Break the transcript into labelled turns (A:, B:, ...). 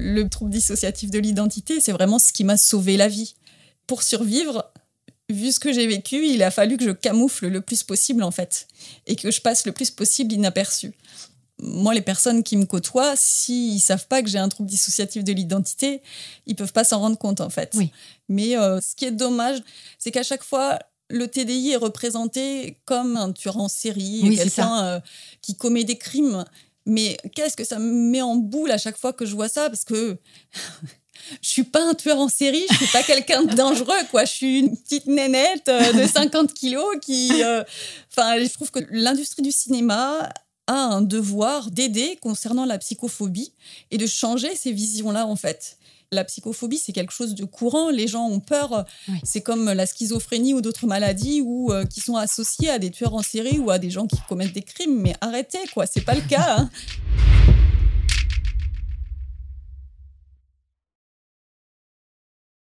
A: Le trouble dissociatif de l'identité, c'est vraiment ce qui m'a sauvé la vie. Pour survivre, vu ce que j'ai vécu, il a fallu que je camoufle le plus possible en fait et que je passe le plus possible inaperçu. Moi, les personnes qui me côtoient, s'ils ne savent pas que j'ai un trouble dissociatif de l'identité, ils peuvent pas s'en rendre compte en fait. Mais euh, ce qui est dommage, c'est qu'à chaque fois, le TDI est représenté comme un tueur en série, quelqu'un euh, qui commet des crimes. Mais qu'est-ce que ça me met en boule à chaque fois que je vois ça? Parce que je suis pas un tueur en série, je suis pas quelqu'un de dangereux, quoi. Je suis une petite nénette euh, de 50 kilos qui. Euh, enfin, je trouve que l'industrie du cinéma a un devoir d'aider concernant la psychophobie et de changer ces visions-là, en fait. La psychophobie, c'est quelque chose de courant. Les gens ont peur. C'est comme la schizophrénie ou d'autres maladies ou euh, qui sont associées à des tueurs en série ou à des gens qui commettent des crimes. Mais arrêtez, quoi. C'est pas le cas. Hein.